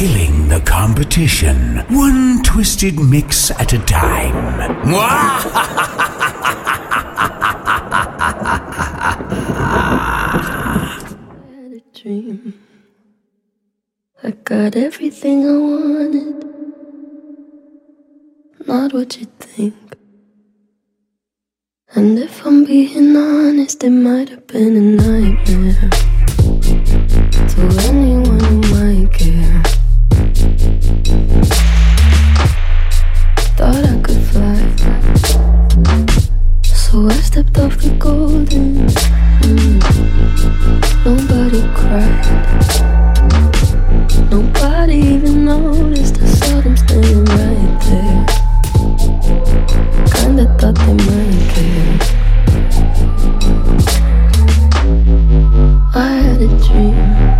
killing the competition, one twisted mix at a time. dream. I got everything I wanted. Not what you think. And if I'm being honest, it might have been a nightmare. Nobody cried. Nobody even noticed. I saw them standing right there. Kinda thought they might care. I had a dream.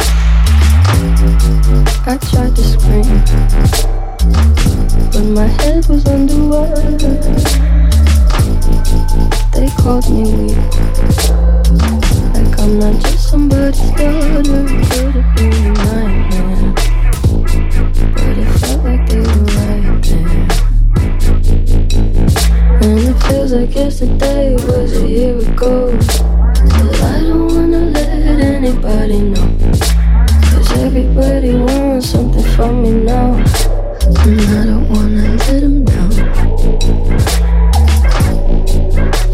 I tried to scream, but my head was underwater. They called me weak, like I'm not just somebody's daughter. Could have been a nightmare, but it felt like they were right there. And it feels like yesterday was a year ago. But I don't wanna let anybody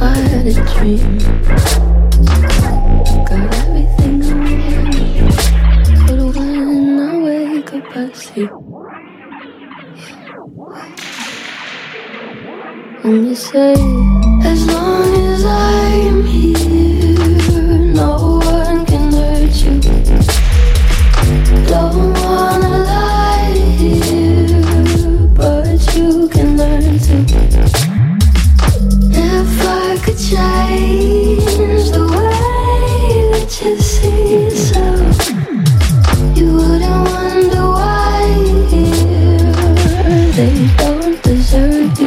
I had a dream. Got everything I wanted. But when I wake up, I see. Say,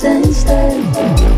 place instead.